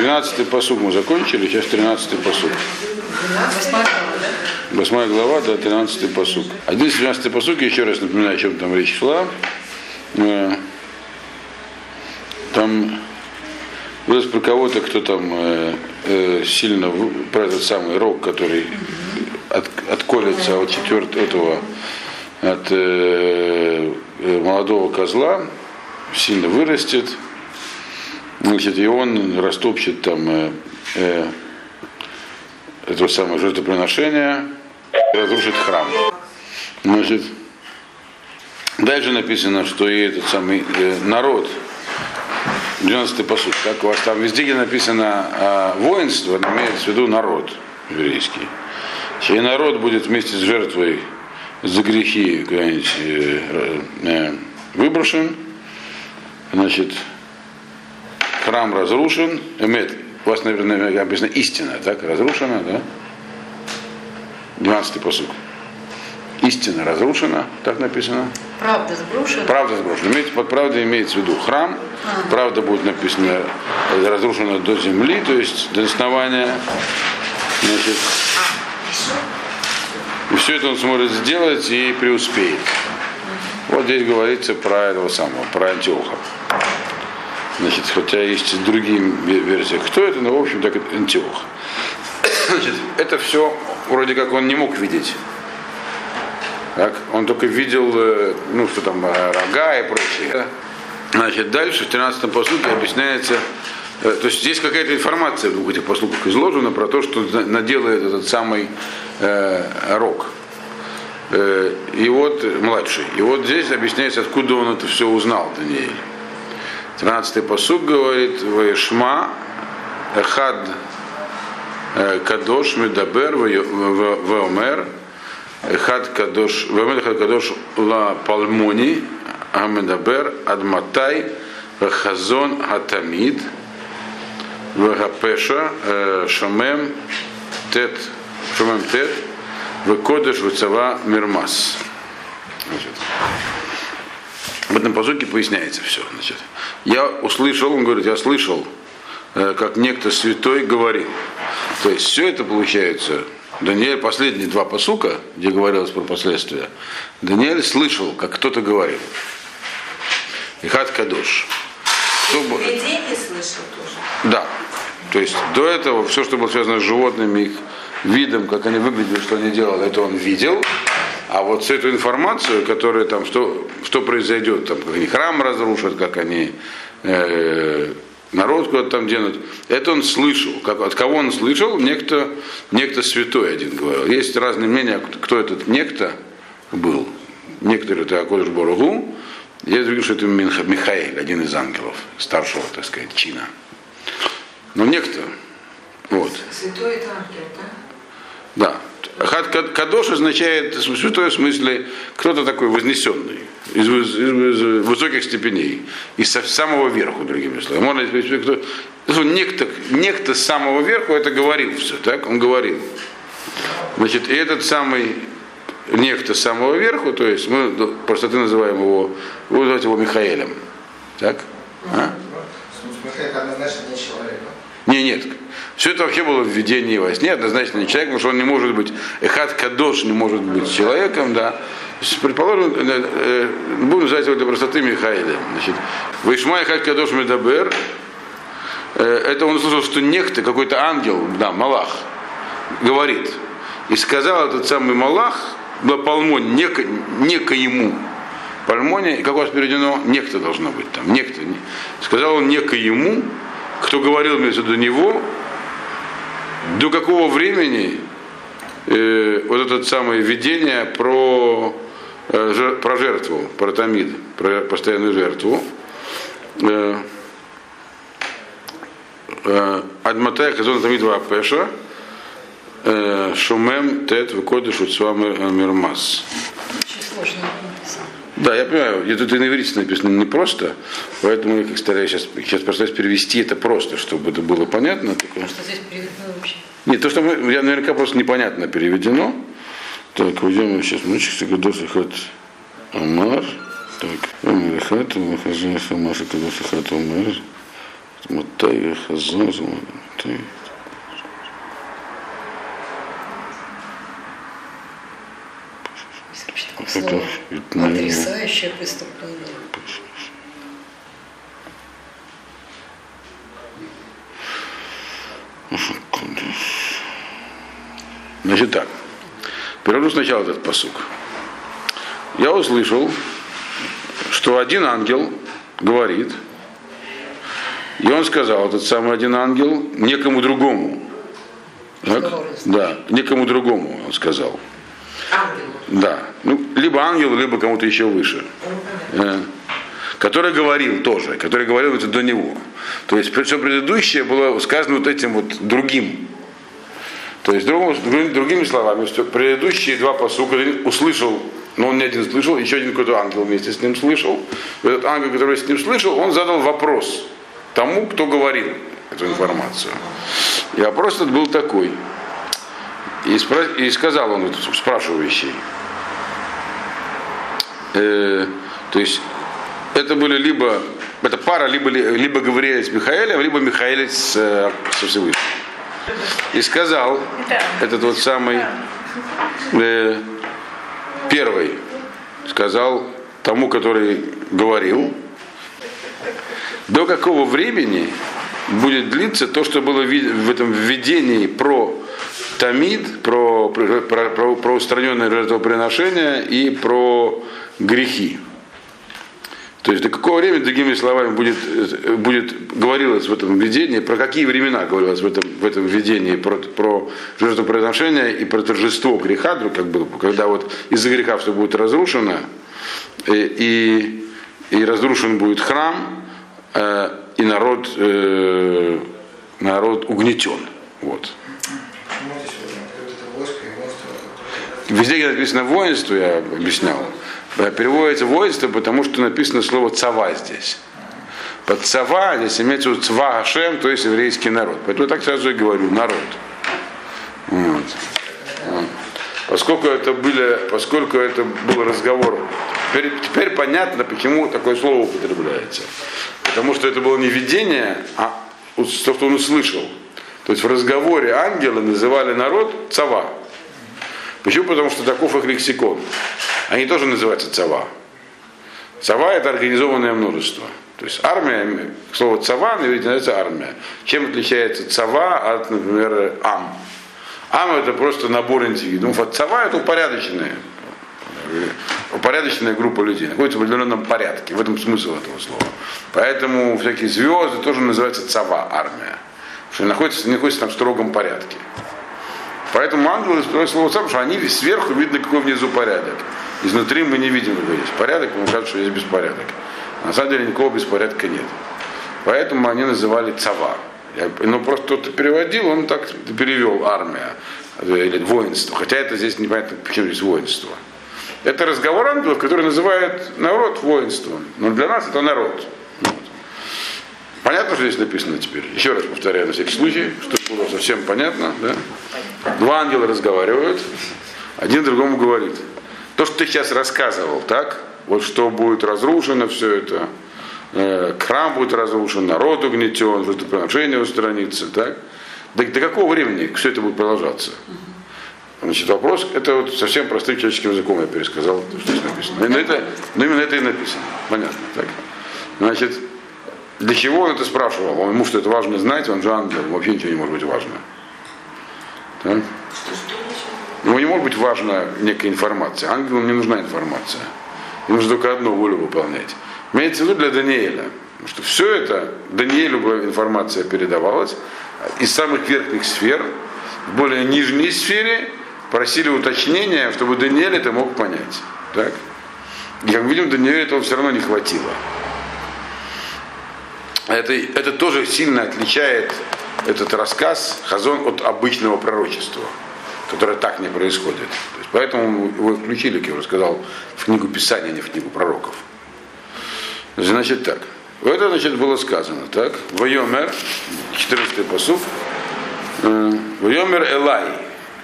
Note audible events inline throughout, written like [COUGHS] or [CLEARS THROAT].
12 посуг мы закончили, сейчас 13 посуг. Восьмая глава, да? Восьмая глава, да, 13 посуг. 11-12 посуг, еще раз напоминаю, о чем там речь шла. Э, Там было про кого-то, кто там э, э, сильно про этот самый рог, который от, отколется от четвертого этого от э, молодого козла, сильно вырастет, значит, и он растопчет там э, э, этого самого жертвоприношения, и разрушит храм. Значит, дальше написано, что и этот самый э, народ, 12-й посуд, как у вас там везде, где написано э, воинство, имеется в виду народ еврейский. И народ будет вместе с жертвой за грехи э, э, выброшен, значит, храм разрушен, эмет, у вас, наверное, написано истина, так, разрушена, да? 12-й посуд. Истина разрушена, так написано. Правда сброшена. Правда сброшена. Имеется, под правдой имеется в виду храм. Правда будет написано э, разрушена до земли, то есть до основания. Значит, и все это он сможет сделать и преуспеет. Вот здесь говорится про этого самого, про Антиоха. Значит, хотя есть и другие ве- версии, кто это, но в общем так это Антиох. [COUGHS] Значит, это все вроде как он не мог видеть. Так? Он только видел, э, ну, что там, э, рога и прочее. Значит, дальше в 13 посуке объясняется, э, то есть здесь какая-то информация в двух этих послуках изложена про то, что на- наделает этот самый э, рог. Э, и вот, младший. И вот здесь объясняется, откуда он это все узнал, Даниэль. 13 посук говорит, Эхад, э, Кадош, Медабер, Веомер, Эхад Кадош, Веомер Эхад Кадош Ла Палмони, Амедабер, Адматай, Хазон Хатамид, Вегапеша, э, Шамем, Тет, Шамем Тет, Векодеш, Вецава, Мирмас. Значит, в этом позоке поясняется все. Значит, я услышал, он говорит, я слышал, э, как некто святой говорил. То есть все это получается, Даниэль, последние два посука, где говорилось про последствия, Даниэль слышал, как кто-то говорил. Ихат Кадош. Что бы- Видение слышал тоже. да. То есть до этого все, что было связано с животными, их видом, как они выглядели, что они делали, это он видел. А вот всю эту информацию, которая там, что, что произойдет, там, как они храм разрушат, как они э, народ куда-то там денут, это он слышал. Как, от кого он слышал? Некто, некто святой один говорил. Есть разные мнения, кто этот некто был. Некоторые это Акодыш Борогу, я говорю, что это Михаил, один из ангелов, старшего, так сказать, чина. Но некто. Вот. Святой это ангел, да? Да. Хат Кад- Кадош означает святой в смысле кто-то такой вознесенный, из, из- из высоких степеней, из самого верху, другими словами. Можно сказать, кто, ну, некто, некто с самого верху это говорил все, так? Он говорил. Значит, и этот самый некто с самого верху, то есть мы ну, просто ты называем его, вы называете его Михаэлем. Так? А? Михаил однозначно не человек. Не, нет. Все это вообще было в видении во сне, однозначно не человек, потому что он не может быть, Эхат Кадош не может быть человеком, да. Предположим, э, э, будем называть его для простоты Михаилем. Значит, Вайшма Эхат Кадош Медабер, э, это он услышал, что некто, какой-то ангел, да, Малах, говорит. И сказал этот самый Малах, Палмон, неко, некоему. Пальмоне, как у вас переведено, некто должно быть там, некто. Сказал он некоему, кто говорил между до него, до какого времени э, вот это самое видение про, э, про жертву, про тамид, про постоянную жертву. Э, э, Адматая Хазон Тамид Вапеша, э, Шумем Тет Выкодыш Уцуам Мирмас. Очень сложно написано. Да, я понимаю, тут и на иврите написано не просто, поэтому я как стараюсь сейчас, сейчас постараюсь перевести это просто, чтобы это было понятно. Только... Что здесь переведено вообще? Нет, то, что мы, я наверняка просто непонятно переведено. Так, уйдем сейчас. Мальчик, Гадос Хат Амар. Так, Амар Хат, Махазин Хамаша Гадос Хат Амар. Мутай Хазозу. Слово потрясающее преступление. Значит так. Перевожу сначала этот посук. Я услышал, что один ангел говорит, и он сказал, этот самый один ангел, некому другому. Так? Да, некому другому, он сказал. Ангел. Да. Ну, либо ангелу, либо кому-то еще выше. Э, который говорил тоже, который говорил это до него. То есть все предыдущее было сказано вот этим вот другим. То есть, другими, другими словами, что предыдущие два посука услышал, но он не один слышал, еще один какой-то ангел вместе с ним слышал. Этот ангел, который с ним слышал, он задал вопрос тому, кто говорил эту информацию. И вопрос этот был такой. И, спро... и сказал он спрашивающий. Э, то есть это были либо эта пара либо, либо Гавриэль с Михаэлем, либо Михаэль с, э, со Всевышним. И сказал этот вот самый э, первый, сказал тому, который говорил, до какого времени будет длиться то, что было в этом введении про Тамид, про, про, про, про устраненное жертвоприношение и про грехи. То есть до какого времени, другими словами, будет, будет говорилось в этом видении, про какие времена говорилось в этом, в этом видении, про, про жертвоприношение и про торжество греха, как бы, когда вот из-за греха все будет разрушено, и, и, и разрушен будет храм, э, и народ, э, народ угнетен. Вот. Везде, где написано воинство, я объяснял, переводится воинство, потому что написано слово цава здесь. Под цава здесь имеется в виду цва Хашем, то есть еврейский народ. Поэтому я так сразу и говорю, народ. Вот. Поскольку это, были, поскольку это был разговор, теперь, теперь понятно, почему такое слово употребляется. Потому что это было не видение, а то, что он услышал. То есть в разговоре ангелы называли народ цава. Почему? Потому что таков их лексикон. Они тоже называются цава. Цава это организованное множество. То есть армия, слово цава на иврите называется армия. Чем отличается цава от, например, ам? Ам это просто набор индивидуумов, а цава это упорядоченная, упорядоченная группа людей, находится в определенном порядке. В этом смысл этого слова. Поэтому всякие звезды тоже называются цава, армия. Что находятся, находятся там в строгом порядке. Поэтому ангелы используют слово сам, что они сверху видно, какой внизу порядок. Изнутри мы не видим, какой есть порядок, мы кажется, что есть беспорядок. На самом деле никакого беспорядка нет. Поэтому они называли цава. ну просто кто-то переводил, он так перевел армия или воинство. Хотя это здесь непонятно, почему здесь воинство. Это разговор ангелов, который называет народ воинством. Но для нас это народ. Понятно, что здесь написано теперь? Еще раз повторяю на всякий случай, чтобы было совсем понятно. Да? Два ангела разговаривают, один другому говорит. То, что ты сейчас рассказывал, так? Вот что будет разрушено все это, э, храм будет разрушен, народ угнетен, жертвоприношение устранится, так? До, до какого времени все это будет продолжаться? Значит, вопрос, это вот совсем простым человеческим языком я пересказал, что здесь написано. Но, это, но именно это и написано. Понятно, так? Значит, для чего он это спрашивал? Он ему что это важно знать, он же ангел, вообще ничего не может быть важно. Так? Ему не может быть важна некая информация. Ангелу не нужна информация. Ему нужно только одну волю выполнять. Имеется в виду для Даниэля. Что все это, Даниэлю была информация передавалась из самых верхних сфер в более нижней сфере просили уточнения, чтобы Даниэль это мог понять. Так? И как видим, Даниэлю этого все равно не хватило это, это тоже сильно отличает этот рассказ Хазон от обычного пророчества, которое так не происходит. То есть, поэтому его включили, как я уже сказал, в книгу Писания, а не в книгу пророков. Значит так. Это, значит, было сказано, так? Вайомер, 14-й посуд. Э, Вайомер Элай.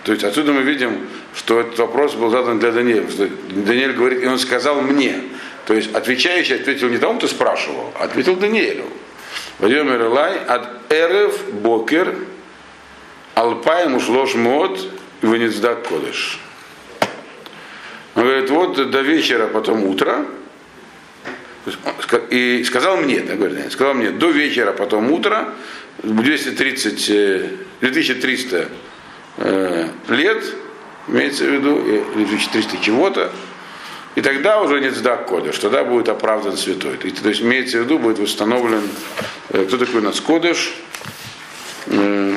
То есть отсюда мы видим, что этот вопрос был задан для Даниэля. Даниэль говорит, и он сказал мне. То есть отвечающий ответил не тому, кто спрашивал, а ответил Даниэлю. Вайомер Элай от Эрев Бокер Алпаем ушлош мод Венецдак Кодыш. Он говорит, вот до вечера, потом утро. И сказал мне, так говорит, сказал мне, до вечера, потом утро, 230, 2300 э, лет, имеется в виду, 2300 чего-то, и тогда уже нет сдак кодыш, тогда будет оправдан святой. То есть имеется в виду, будет восстановлен, э, кто такой у нас кодыш. Э,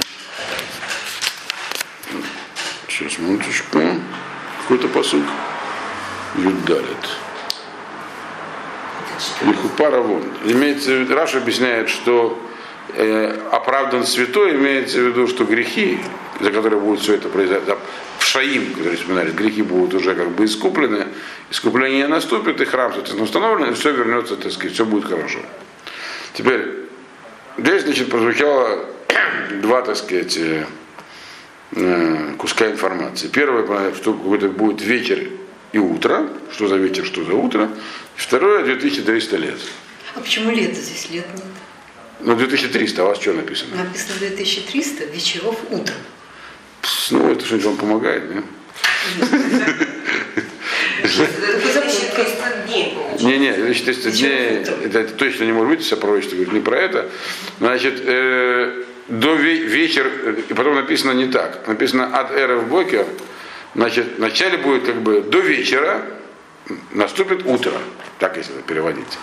сейчас, минуточку. Какой-то посуд. Юдалит. Лихупара вон. Имеется в виду, Раш объясняет, что э, оправдан святой, имеется в виду, что грехи, за которые будет все это произойти, в Шаим, которые вспоминали, грехи будут уже как бы искуплены, искупление наступит, и храм, соответственно, установлен, и все вернется, так сказать, все будет хорошо. Теперь, здесь, значит, прозвучало [CLEARS THROAT] два, так сказать, э, куска информации. Первое, что какой-то будет вечер и утро, что за вечер, что за утро. Второе, 2300 лет. А почему лето здесь лет нет? Ну, 2300, а у вас что написано? Написано 2300 вечеров утром. Ну, это что-нибудь вам помогает, нет? Не, не, 400 дней, это, это точно не может быть, все пророчество говорит не про это. Значит, э, до ве- вечер, и потом написано не так. Написано от эры в бокер, значит, вначале будет как бы до вечера, наступит утро. Так если это переводить.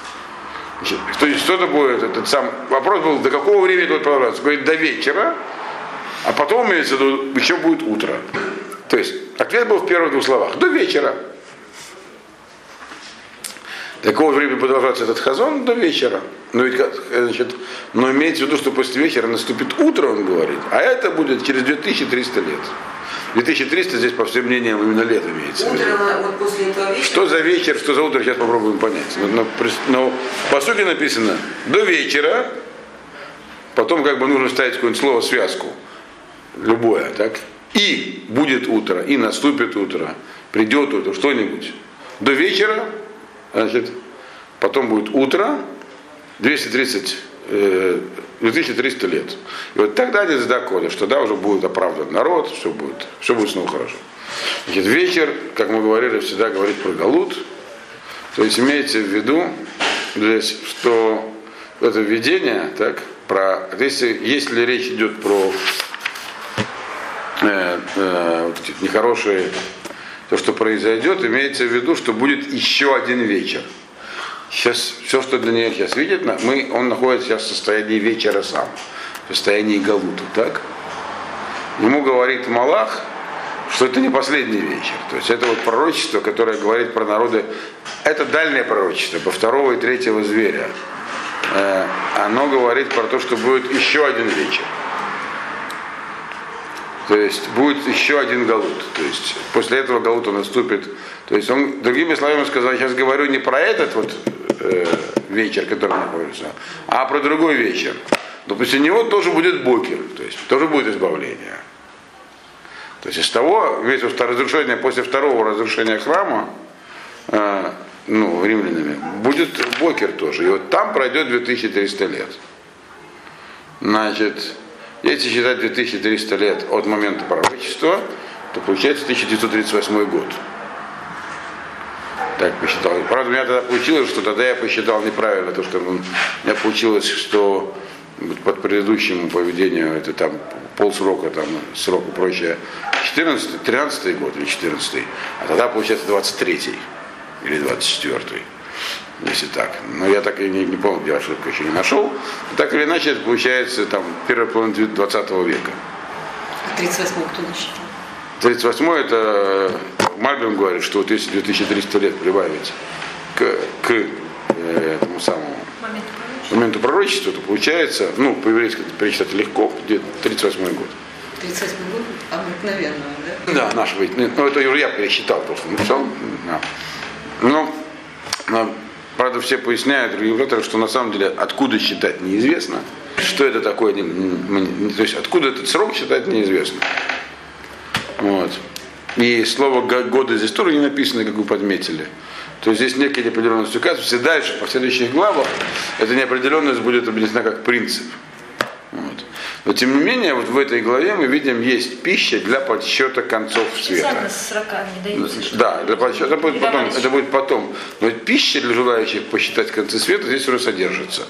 Значит, то есть что-то будет, этот сам, вопрос был, до какого времени это будет продолжаться? Говорит, до вечера, а потом, имеется в виду, еще будет утро. То есть, ответ был в первых двух словах. До вечера. До какого времени продолжаться этот хазон? До вечера. Но, ведь, значит, но имеется в виду, что после вечера наступит утро, он говорит. А это будет через 2300 лет. 2300 здесь, по всем мнениям, именно лет имеется. Утром, вот после этого вечера. Что за вечер, что за утро, сейчас попробуем понять. Но, но, по сути написано до вечера, потом как бы нужно ставить какое-нибудь слово связку, любое, так? И будет утро, и наступит утро, придет утро, что-нибудь. До вечера, значит, потом будет утро, 230, э, 2300 лет. И вот тогда нет закона, что тогда уже будет оправдан народ, все будет, все будет снова хорошо. Значит, вечер, как мы говорили, всегда говорит про Галут. То есть имеется в виду, здесь, что это видение, так, про, если, если речь идет про э, э, нехорошие, то, что произойдет, имеется в виду, что будет еще один вечер. Сейчас все, что Даниэль сейчас видит, мы, он находится сейчас в состоянии вечера сам, в состоянии Галута, так? Ему говорит Малах, что это не последний вечер. То есть это вот пророчество, которое говорит про народы, это дальнее пророчество, по второго и третьего зверя. Э, оно говорит про то, что будет еще один вечер. То есть будет еще один галут. То есть после этого галута наступит. То есть он, другими словами сказал, я сейчас говорю не про этот вот э, вечер, который находится, а про другой вечер. Но после него тоже будет бокер, то есть тоже будет избавление. То есть из того, весь разрушение, после второго разрушения храма, э, ну, римлянами, будет бокер тоже. И вот там пройдет 2300 лет. Значит, если считать 2300 лет от момента пророчества, то получается 1938 год. Так посчитал. Правда, у меня тогда получилось, что тогда я посчитал неправильно, то что у меня получилось, что под предыдущему поведению это там полсрока, там срок и прочее, 14, 13 год или 14, а тогда получается 23 или 24 если так. Но я так и не, не помню, где ошибку еще не нашел. Так или иначе, это получается там первая половина 20 века. А 38 кто насчитал? 38 это Мальбим говорит, что вот если 2300 лет прибавить к, к э, этому самому моменту пророчества, то получается, ну, по-еврейски перечитать легко, где 38 год. 38 год обыкновенного, да? Да, наш. Ну, это уже я пересчитал просто, написал. Да. Но, но, правда, все поясняют, регуляторы, что на самом деле откуда считать неизвестно. Что это такое, то есть откуда этот срок считать неизвестно. Вот. И слово «го- годы здесь тоже не написано, как вы подметили. То есть здесь некая неопределенность указывается. И дальше, по следующих главах, эта неопределенность будет объяснена как принцип. Но тем не менее, вот в этой главе мы видим, есть пища для подсчета концов света. Специально с 40 не дается. чтобы Да, для подсчета это будет потом. Это будет потом. Но пища для желающих посчитать концы света здесь уже содержится.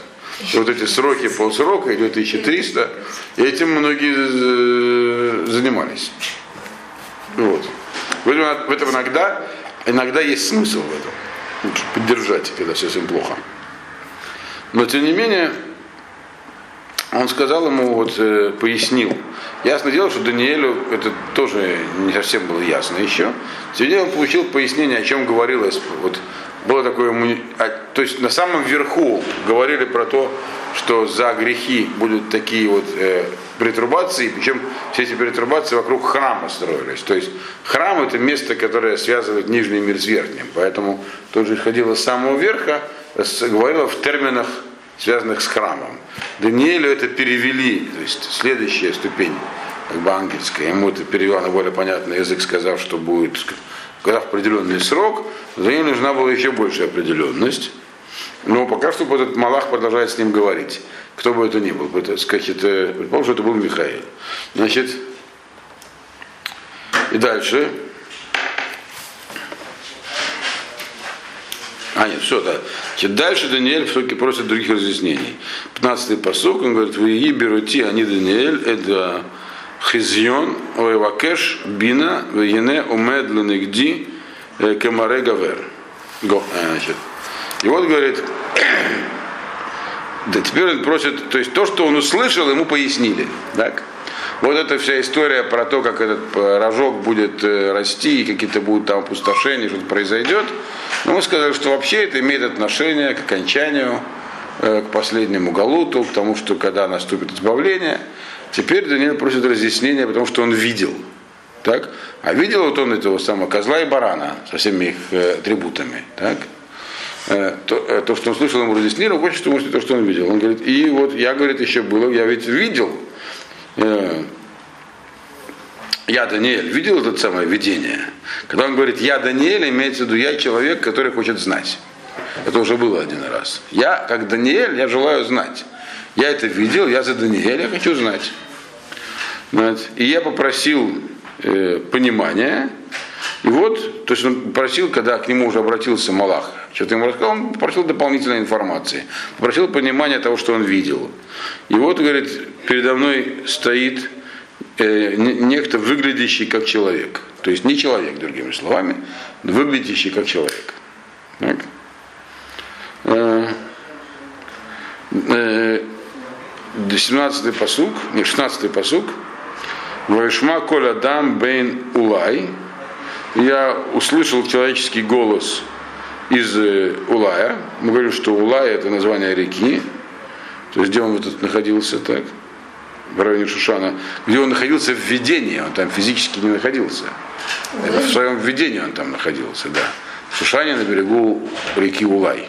И вот эти сроки, полсрока, или 1300, и этим многие э, занимались. Вот. В этом, иногда, иногда есть смысл в этом. Поддержать, когда совсем плохо. Но тем не менее, он сказал ему, вот э, пояснил. Ясно дело, что Даниэлю это тоже не совсем было ясно еще. Сегодня он получил пояснение, о чем говорилось. Вот было такое, а, то есть на самом верху говорили про то, что за грехи будут такие вот э, перетрубации, причем все эти перетрубации вокруг храма строились. То есть храм это место, которое связывает нижний мир с верхним. Поэтому тоже исходило с самого верха, говорило в терминах связанных с храмом. Даниэлю это перевели, то есть следующая ступень, как бы ангельская. Ему это перевел на более понятный язык, сказав, что будет, сказав определенный срок, Даниэлю нужна была еще большая определенность. Но пока что этот Малах продолжает с ним говорить. Кто бы это ни был. Это, это, предположим, что это был Михаил. Значит, и дальше. А, нет, все, да. Значит, дальше Даниэль все-таки просит других разъяснений. 15-й посок, он говорит, вы и берути, они Даниэль, это Хизьон, Оевакеш, Бина, Вене, Умед, Ленегди, Камаре Гавер. Го, э, значит. И вот говорит, [CLEARS THROAT] да теперь он просит, то есть то, что он услышал, ему пояснили. Так? Вот эта вся история про то, как этот э, рожок будет э, расти, и какие-то будут там опустошения, что-то произойдет. Но мы сказали, что вообще это имеет отношение к окончанию, э, к последнему галуту, к тому, что когда наступит избавление. Теперь Даниил просит разъяснения, потому что он видел. Так? А видел вот он этого самого козла и барана со всеми их атрибутами. Так? То, то, что он слышал, ему разъяснили, он хочет, что то, что он видел. Он говорит, и вот я, говорит, еще было, я ведь видел, я, Даниэль, видел это самое видение? Когда он говорит, я, Даниэль, имеется в виду, я человек, который хочет знать. Это уже было один раз. Я, как Даниэль, я желаю знать. Я это видел, я за Даниэля, я хочу знать. И я попросил э, понимания. И вот, то есть он просил, когда к нему уже обратился Малах, что-то ему рассказал, он попросил дополнительной информации. Попросил понимания того, что он видел. И вот, говорит, передо мной стоит э, не- некто, выглядящий как человек. То есть не человек, другими словами, выглядящий как человек. Так. Э, э, 17-й посук, не 16-й посук. Вайшма коля дам бейн улай. Я услышал человеческий голос из э, Улая. Мы говорим, что Улай это название реки. То есть где он вот находился так? В районе Шушана. Где он находился в видении, он там физически не находился. Это в своем видении он там находился, да. В Шушане на берегу реки Улай.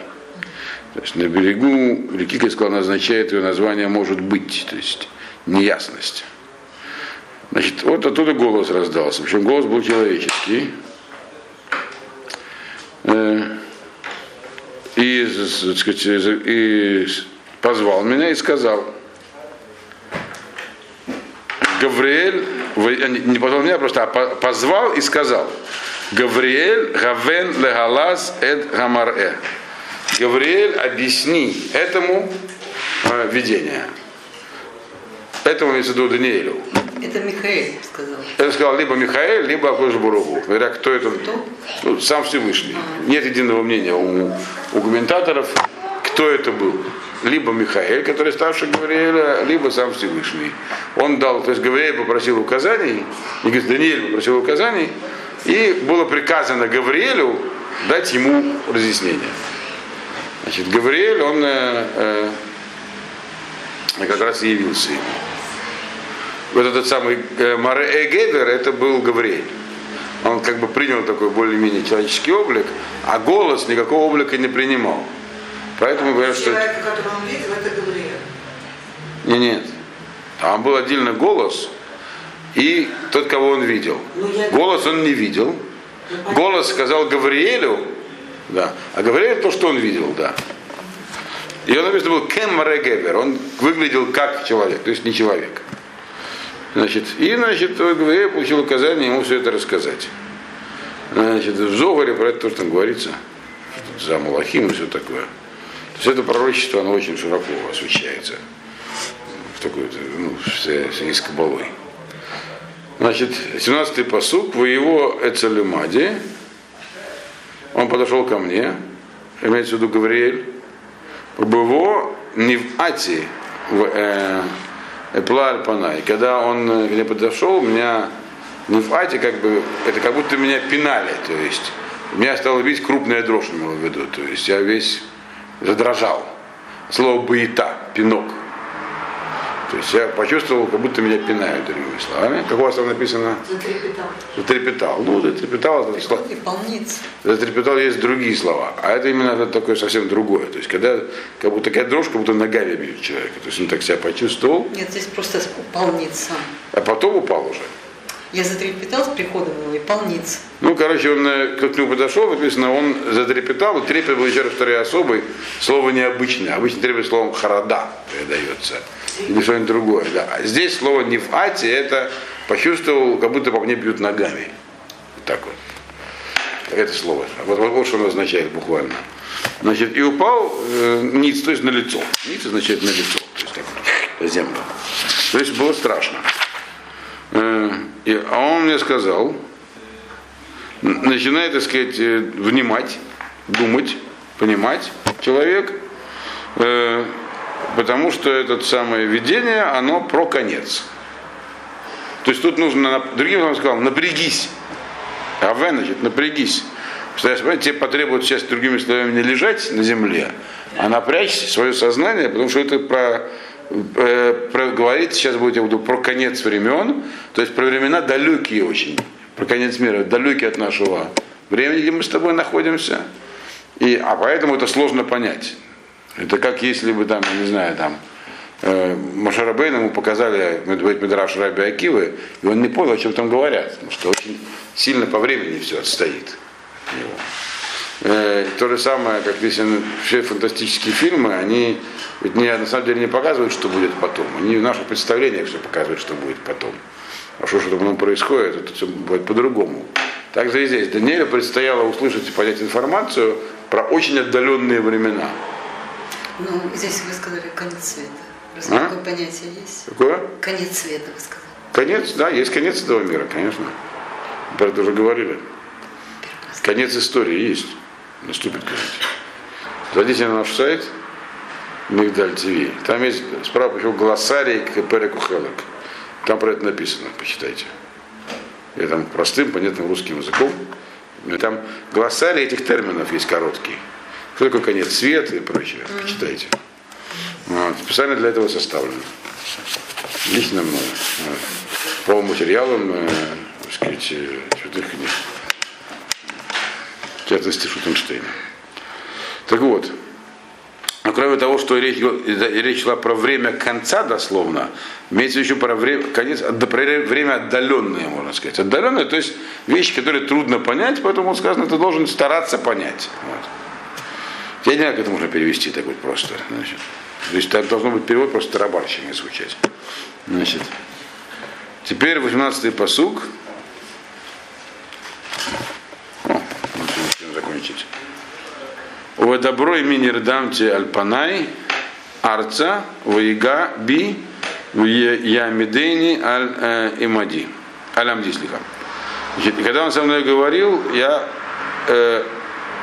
То есть на берегу реки, как я сказал, она означает ее название может быть, то есть неясность. Значит, вот оттуда голос раздался. Причем голос был человеческий. Э, И, так сказать, и позвал меня и сказал, Гавриэль, э, не позвал меня просто, а по- позвал и сказал, Гавриэль гавен легалас эд гамаре. Гавриэль, объясни этому э, видение. Этому имеется в виду Даниэлю. Это Михаил сказал. Это сказал либо Михаил, либо Акош Буругу. Говоря, кто это? Ну, сам Всевышний. Нет единого мнения у, у комментаторов, кто это был. Либо Михаил, который старше Гавриэля, либо сам Всевышний. Он дал, то есть Гавриэль попросил указаний, и Даниэль попросил указаний, и было приказано Гавриэлю дать ему разъяснение. Значит, Гавриэль, он э, э, как раз и явился ему вот этот самый э, Маре Гедер, это был Гавриэль. Он как бы принял такой более-менее человеческий облик, а голос никакого облика не принимал. Поэтому говорят, что... Человека, которого он видел, это Гавриэль. Не, нет. Там был отдельно голос, и тот, кого он видел. Голос он не видел. Голос сказал Гавриэлю, да. А Гавриэль то, что он видел, да. И он написано был Кем Регевер. Он выглядел как человек, то есть не человек. Значит, и, значит, Гавриэль получил указание ему все это рассказать. Значит, в Зогаре про это тоже там говорится. За Малахим и все такое. То есть это пророчество, оно очень широко освещается. В такой, ну, с, с кабалой. Значит, 17-й посук, в его Эцелемаде, он подошел ко мне, имеется в виду Гавриэль, его не в Ати, в э, Эплаль Панай. Когда он э, мне подошел, меня не в как бы, это как будто меня пинали, то есть меня стало бить крупная дрожь, имел в виду, то есть я весь задрожал. Слово быта, пинок. То есть я почувствовал, как будто меня пинают другими словами. Как у вас там написано? Затрепетал. Затрепетал. Ну, затрепетал. Выполнится. Затрепетал есть другие слова. А это именно это такое совсем другое. То есть когда как будто такая дрожь, как будто ногами бьют человека. То есть он так себя почувствовал, Нет, здесь просто полница. а потом упал уже. Я затрепетал с приходом его и полница. Ну, короче, он э, к нему подошел, написано, он затрепетал, и трепет был еще раз второй особый, слово необычное. Обычно трепет словом харада передается. Или что-нибудь другое, да. А здесь слово не в ате, это почувствовал, как будто по мне бьют ногами. Вот так вот. Это слово. Вот, вот, вот что оно означает буквально. Значит, и упал э, ниц, то есть на лицо. Ниц означает на лицо, то есть так, землю. То есть было страшно. И, а он мне сказал, начинает, так сказать, э, внимать, думать, понимать человек, э, потому что это самое видение, оно про конец. То есть тут нужно, другим словом сказал, напрягись. Авен, значит, напрягись. Что, понимаете, тебе потребуется сейчас, другими словами, не лежать на земле, а напрячь свое сознание, потому что это про, э, говорить сейчас будет я буду про конец времен, то есть про времена далекие очень, про конец мира, далекие от нашего времени, где мы с тобой находимся. И, а поэтому это сложно понять. Это как если бы там, не знаю, там, э, Машарабейн ему показали Медраш Раби Акивы, и он не понял, о чем там говорят, потому что очень сильно по времени все отстоит. Э, то же самое, как если все фантастические фильмы, они ведь не, на самом деле не показывают, что будет потом. Они в наших представлениях все показывают, что будет потом. А что что потом происходит, это все будет по-другому. Также и здесь. Даниэлю предстояло услышать и понять информацию про очень отдаленные времена. Ну, здесь вы сказали конец света. Разве А? такое понятие есть? Какое? Конец света, вы сказали. Конец, да, есть конец этого мира, конечно. Про это уже говорили. Конец истории есть. Наступит конец. Зайдите на наш сайт Мигдаль ТВ. Там есть справа еще глоссарий к Переку Хелек. Там про это написано, почитайте. Я там простым, понятным русским языком. И там глоссарий этих терминов есть короткий. Что такое конец света и прочее. Почитайте. Вот. Специально для этого составлено. Лично мной. По материалам, э, так сказать, э, святых книг. Частности, Шутенштейна. Так вот, но кроме того, что речь, речь шла про время конца дословно, имеется еще про время, конец, про время отдаленное, можно сказать. Отдаленное, то есть вещи, которые трудно понять, поэтому сказано, ты должен стараться понять. Вот. Я не знаю, как это можно перевести так вот просто. Значит. То есть так должно быть перевод просто тарабарщине звучать. Значит. Теперь 18-й посуг. Закончить. В добро имени Рдамте Альпанай, Арца, Ваига, Би, в Ямидейни Аль э, Имади. Алямди слиха. Значит, и когда он со мной говорил, я э,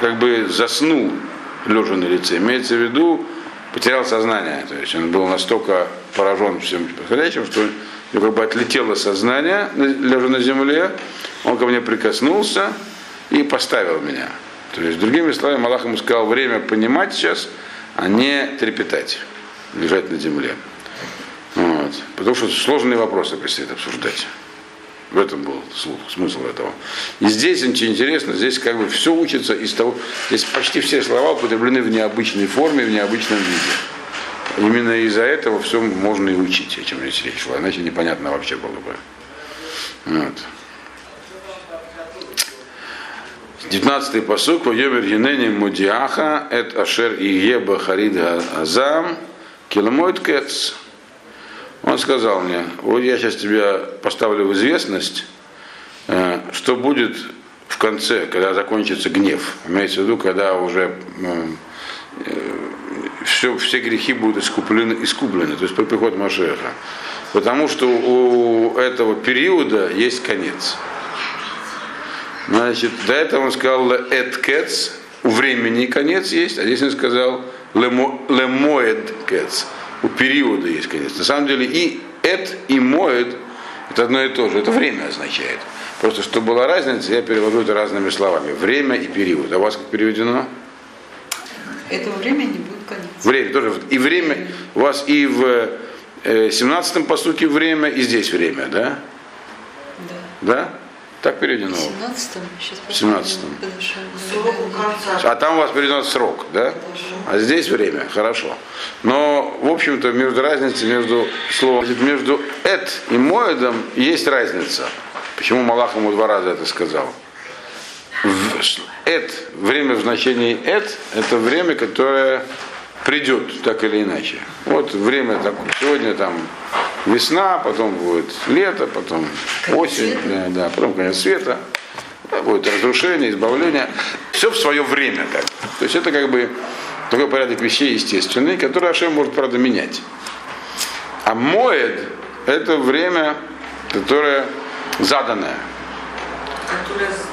как бы заснул, лежа на лице. Имеется в виду, потерял сознание. То есть он был настолько поражен всем происходящим, что у как бы отлетело сознание, лежа на земле. Он ко мне прикоснулся и поставил меня. То есть, другими словами, Малах ему сказал, время понимать сейчас, а не трепетать, лежать на земле. Вот. Потому что сложные вопросы предстоит обсуждать. В этом был смысл этого. И здесь очень интересно, здесь как бы все учится из того, здесь почти все слова употреблены в необычной форме, в необычном виде. Именно из-за этого все можно и учить, о чем здесь речь шла, иначе непонятно вообще было бы. Вот. 19-й посук, Йомер Юнени Мудиаха, Эт Ашер Иеба Харид Азам, Киломойт Кец. Он сказал мне, вот я сейчас тебя поставлю в известность, э, что будет в конце, когда закончится гнев. Имеется в виду, когда уже все, все грехи будут искуплены, искуплены, то есть при приходе Машеха. Потому что у этого периода есть конец. Значит, до этого он сказал эт кец, у времени конец есть, а здесь он сказал лемоэд кец, у периода есть конец. На самом деле и эт, и моэд это одно и то же, это время означает. Просто чтобы была разница, я перевожу это разными словами. Время и период. А у вас как переведено? Этого времени будет конец. Время тоже. И время у вас и в 17-м по сути время, и здесь время, да? Да. Да? Так переведено. В 17 сейчас В 17 Срок конца. А там у вас переведено срок, да? А здесь время, хорошо. Но, в общем-то, между разницей между словом, между эт и моедом есть разница. Почему Малах ему два раза это сказал? Эт, время в значении эт, это время, которое придет, так или иначе. Вот время так, сегодня там весна, потом будет лето, потом осень, да, да, потом конец света, да, будет разрушение, избавление. Все в свое время так. То есть это как бы такой порядок вещей естественный, который Ашем может, правда, менять. А моед это время, которое заданное.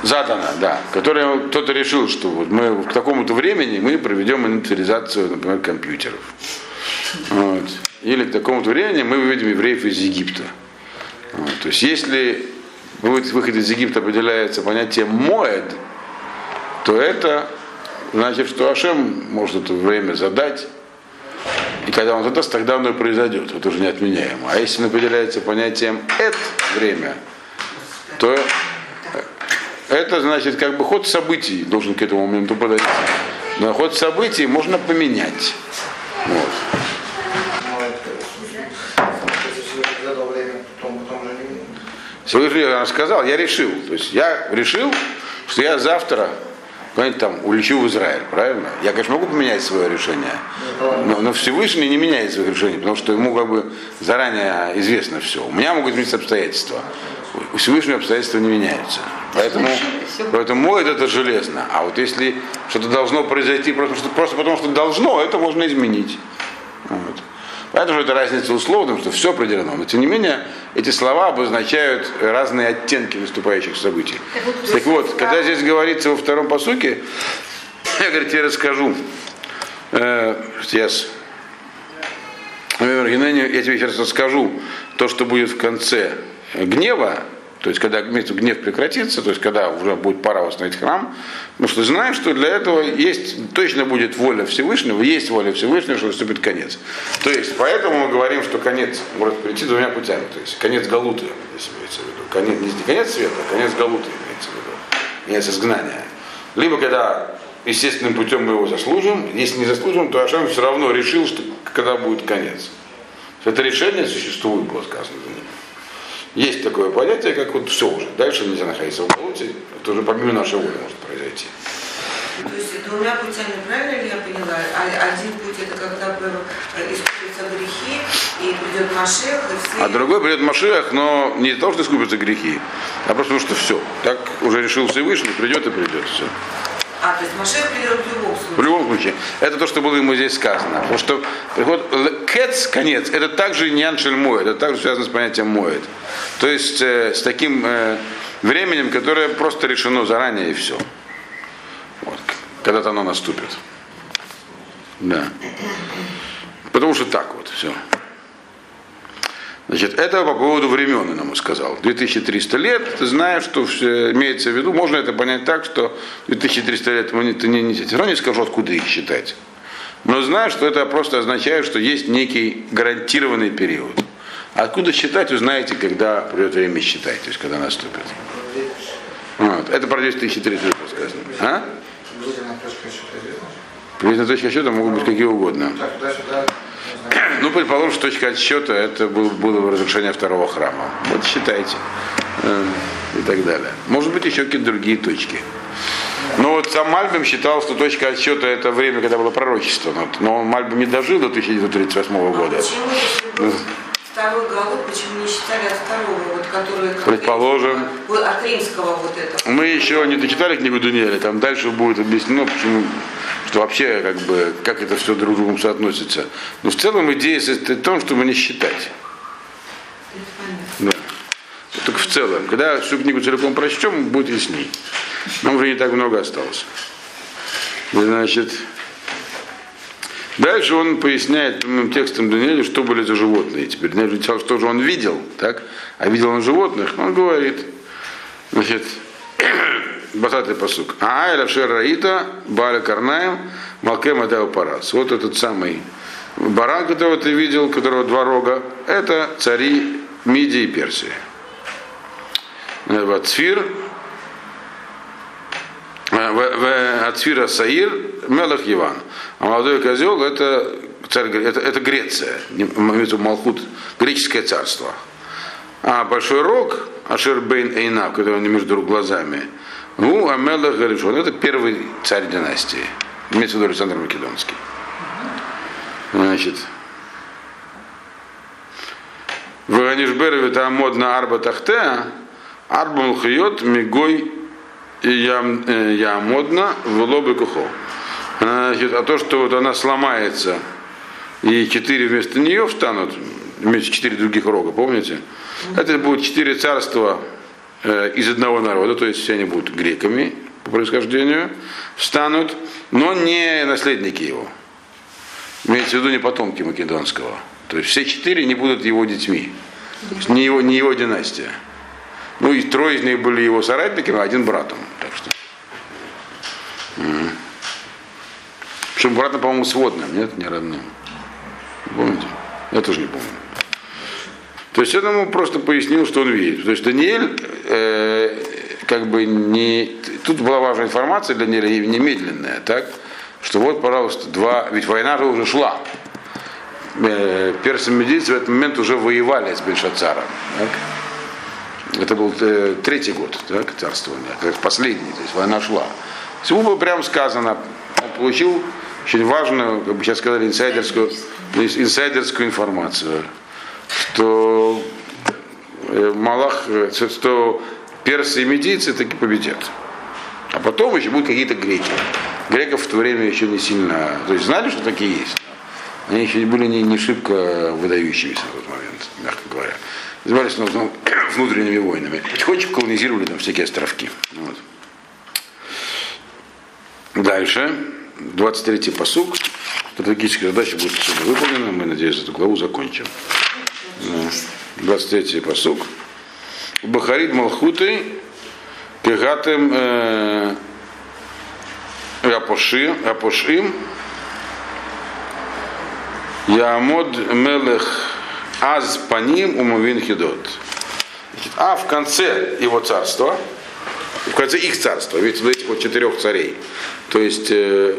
Задано, да. Которое кто-то решил, что вот мы к такому-то времени мы проведем инвентаризацию, например, компьютеров. Вот. Или к такому-то времени мы выведем евреев из Египта. Вот. То есть если выход из Египта определяется понятие моед, то это значит, что Ашем может это время задать. И когда он задаст, тогда оно и произойдет. Это уже неотменяемо. А если определяется понятием это время, то это значит как бы ход событий должен к этому моменту подойти. Но ход событий можно поменять. Вот. задал время, потом, потом же не Всевышний он сказал, я решил. То есть я решил, что я завтра куда-нибудь там улечу в Израиль, правильно? Я, конечно, могу поменять свое решение, но, но Всевышний не меняет своих решений, потому что ему как бы заранее известно все. У меня могут измениться обстоятельства. У Всевышнего обстоятельства не меняются. Поэтому, поэтому моет это железно. А вот если что-то должно произойти просто, просто потому, что должно, это можно изменить. Вот. Поэтому это разница условным, что все определено. Но тем не менее, эти слова обозначают разные оттенки наступающих событий. Так вот, когда здесь говорится во втором посуке, я, говорит, тебе расскажу. Э, я, с- например, я тебе сейчас расскажу то, что будет в конце гнева, то есть когда гнев прекратится, то есть когда уже будет пора восстановить храм, потому что знаем, что для этого есть, точно будет воля Всевышнего, есть воля Всевышнего, что наступит конец. То есть поэтому мы говорим, что конец может прийти двумя путями. То есть конец Галуты, здесь имеется в виду. Конец, не конец света, а конец Галуты имеется в виду. Конец изгнания. Либо когда естественным путем мы его заслужим, если не заслужим, то Ашем все равно решил, что когда будет конец. Это решение существует, было сказано. Есть такое понятие, как вот все уже. Дальше нельзя находиться в болоте. Это уже помимо нашей воли может произойти. То есть двумя путями, правильно ли я поняла? Один путь это когда бы искупятся грехи, и придет Машех, и все... А другой придет Машиах, но не для того, что искупятся грехи, а просто потому что все. Так уже решил Всевышний, придет и придет. Все. А, то есть Машех придет в любом В случае. любом случае, это то, что было ему здесь сказано. Потому что приход кец, конец, это также не аншель моет, это также связано с понятием моет. То есть э, с таким э, временем, которое просто решено заранее и все. Вот, когда-то оно наступит. Да. Потому что так вот, все. Значит, это по поводу времен, он ему сказал. 2300 лет, ты знаешь, что все имеется в виду. Можно это понять так, что 2300 лет мы не, ты не, не, все равно не скажу, откуда их считать. Но знаешь, что это просто означает, что есть некий гарантированный период. Откуда считать, узнаете, когда придет время считать, то есть когда наступит. Вот. Это про 2300 лет сказано. А? Приблизительно точка счета могут быть какие угодно. Так, знаю. Ну, предположим, что точка отсчета это был, было разрушение второго храма. Вот считайте. Э, И так далее. Может быть, еще какие-то другие точки. Но вот сам Мальбим считал, что точка отсчета это время, когда было пророчество. Но- Но Мальбим не дожил до 1938 А года. Второй голод, почему не считали от второго, вот, который... Предположим. римского- вот, от римского вот этого? Мы еще не дочитали книгу Даниэля, там дальше будет объяснено, почему, что вообще, как бы, как это все друг к другу соотносится. Но в целом идея состоит в том, чтобы не считать. Да. Только в целом. Когда всю книгу целиком прочтем, будет ясней. Нам уже не так много осталось. Значит, дальше он поясняет прямым текстом Даниэля, что были за животные. Теперь Даниэль сказал, что же он видел, так? А видел он животных? Он говорит, значит, [CLEARS THROAT] 20 посук. Аэля Шераита, Баля Карнаем, Малкем Адау Парас. Вот этот самый баран, которого ты видел, которого два рога, это цари Мидии и Персии. Вацфир, Ацфира Саир, Мелах Иван. А молодой козел это, царь, это, это Греция, в Малхут, греческое царство. А большой рог, Ашер Бейн Эйнав, который между глазами, ну, Амелах Гаришон, это первый царь династии. Имеется в виду Александр Македонский. Значит, Ваганишберове там модно арба тахтеа, арба мулхиот мигой ям, э, ямодна в лобы кухо. Значит, а то, что вот она сломается, и четыре вместо нее встанут, вместе четыре других рога, помните? Это будет четыре царства э, из одного народа, то есть все они будут греками по происхождению, встанут, но не наследники его. Имеется в виду не потомки Македонского. То есть все четыре не будут его детьми. Не его, не его династия. Ну и трое из них были его соратниками, а один братом. Так что. М. Причем братом, по-моему, сводным, нет, не родным. Помните? Я тоже не помню. То есть это ему просто пояснил, что он видит. То есть Даниэль, э, как бы не... Тут была важная информация для Даниэля, немедленная, так? Что вот, пожалуйста, два... Ведь война же уже шла. Э, персы медийцы в этот момент уже воевали с Бельшацаром. Так? Это был э, третий год так, царствования, как последний, то есть война шла. Всему было прямо сказано, он получил очень важную, как бы сейчас сказали, инсайдерскую, инсайдерскую информацию, что э, Малах, э, что персы и медийцы таки победят. А потом еще будут какие-то греки. Греков в то время еще не сильно, то есть знали, что такие есть. Они еще были не, не шибко выдающимися в тот момент, мягко говоря. Занимались ну, ну, [COUGHS] внутренними войнами. Потихонечку колонизировали там всякие островки. Вот. Дальше, 23-й посуг. Стратегическая задача будет сегодня выполнена. Мы, надеюсь, эту главу закончим. Да. 23-й посуг. Бахарид Малхуты, Кегатем э, Апоши- Апошим, Яамод Мелех Аз Паним Умовин Хидот. А в конце его царства, в конце их царства, ведь вот этих вот четырех царей, то есть э,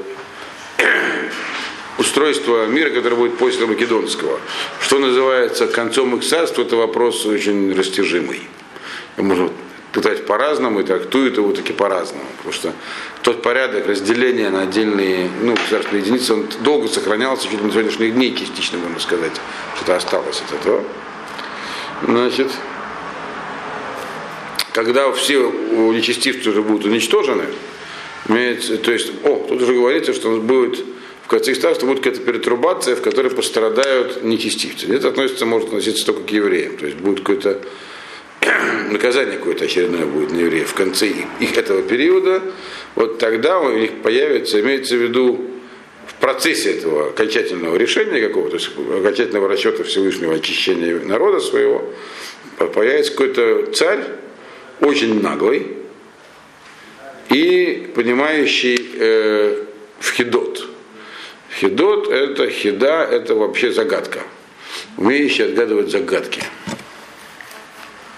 [CLEARS THROAT] устройство мира, которое будет после Македонского, что называется концом их царства, это вопрос очень растяжимый. Можно пытать по-разному и трактуют его таки по-разному. Потому что тот порядок разделения на отдельные ну, государственные единицы, он долго сохранялся, чуть ли до сегодняшних дней частично, можно сказать, что-то осталось от этого. Значит, когда все нечестивцы уже будут уничтожены, имеется, то есть, о, тут уже говорится, что будет в конце их царства будет какая-то перетрубация, в которой пострадают нечестивцы. Это относится, может относиться только к евреям. То есть будет какое-то [CLEARS THROAT] наказание какое-то очередное будет на евреев в конце их, этого периода, вот тогда у них появится, имеется в виду в процессе этого окончательного решения какого-то, окончательного расчета Всевышнего очищения народа своего, появится какой-то царь, очень наглый и понимающий э, в хидот. Хидот это хида, это вообще загадка. Умеющий отгадывать загадки.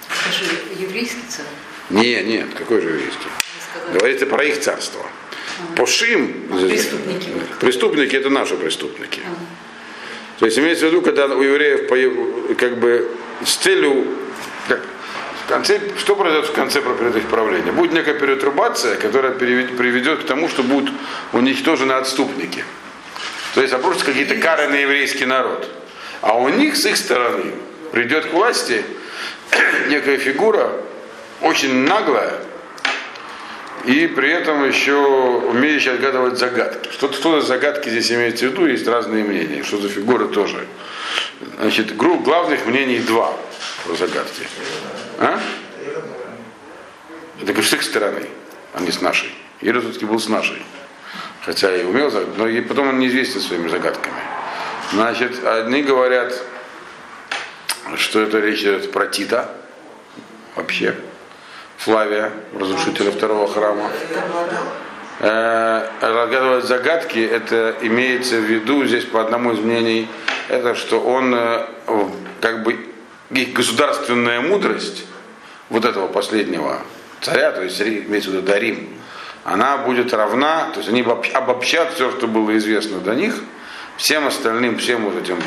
Это же еврейский царь. Не, нет, какой же еврейский? Говорится про их царство. Пошим, А, преступники. преступники это наши преступники. То есть имеется в виду, когда у евреев как бы с целью, как, в конце, что произойдет в конце их правления? Будет некая перетрубация, которая приведет к тому, что будут уничтожены отступники. То есть обрушатся какие-то кары на еврейский народ. А у них с их стороны придет к власти [COUGHS] некая фигура, очень наглая, и при этом еще умеющий отгадывать загадки. Что, что за загадки здесь имеется в виду, есть разные мнения. Что за фигуры тоже. Значит, гру- главных мнений два про загадки. А? Это с их стороны, а не с нашей. Ирод все-таки был с нашей. Хотя и умел но и потом он неизвестен своими загадками. Значит, одни говорят, что это речь идет про Тита, вообще, Флавия, разрушителя второго храма. Э, разгадывать загадки, это имеется в виду, здесь по одному из мнений, это что он э, как бы государственная мудрость вот этого последнего царя, то есть имеется в виду Дарим, она будет равна, то есть они обоб- обобщат все, что было известно до них, всем остальным, всем вот этим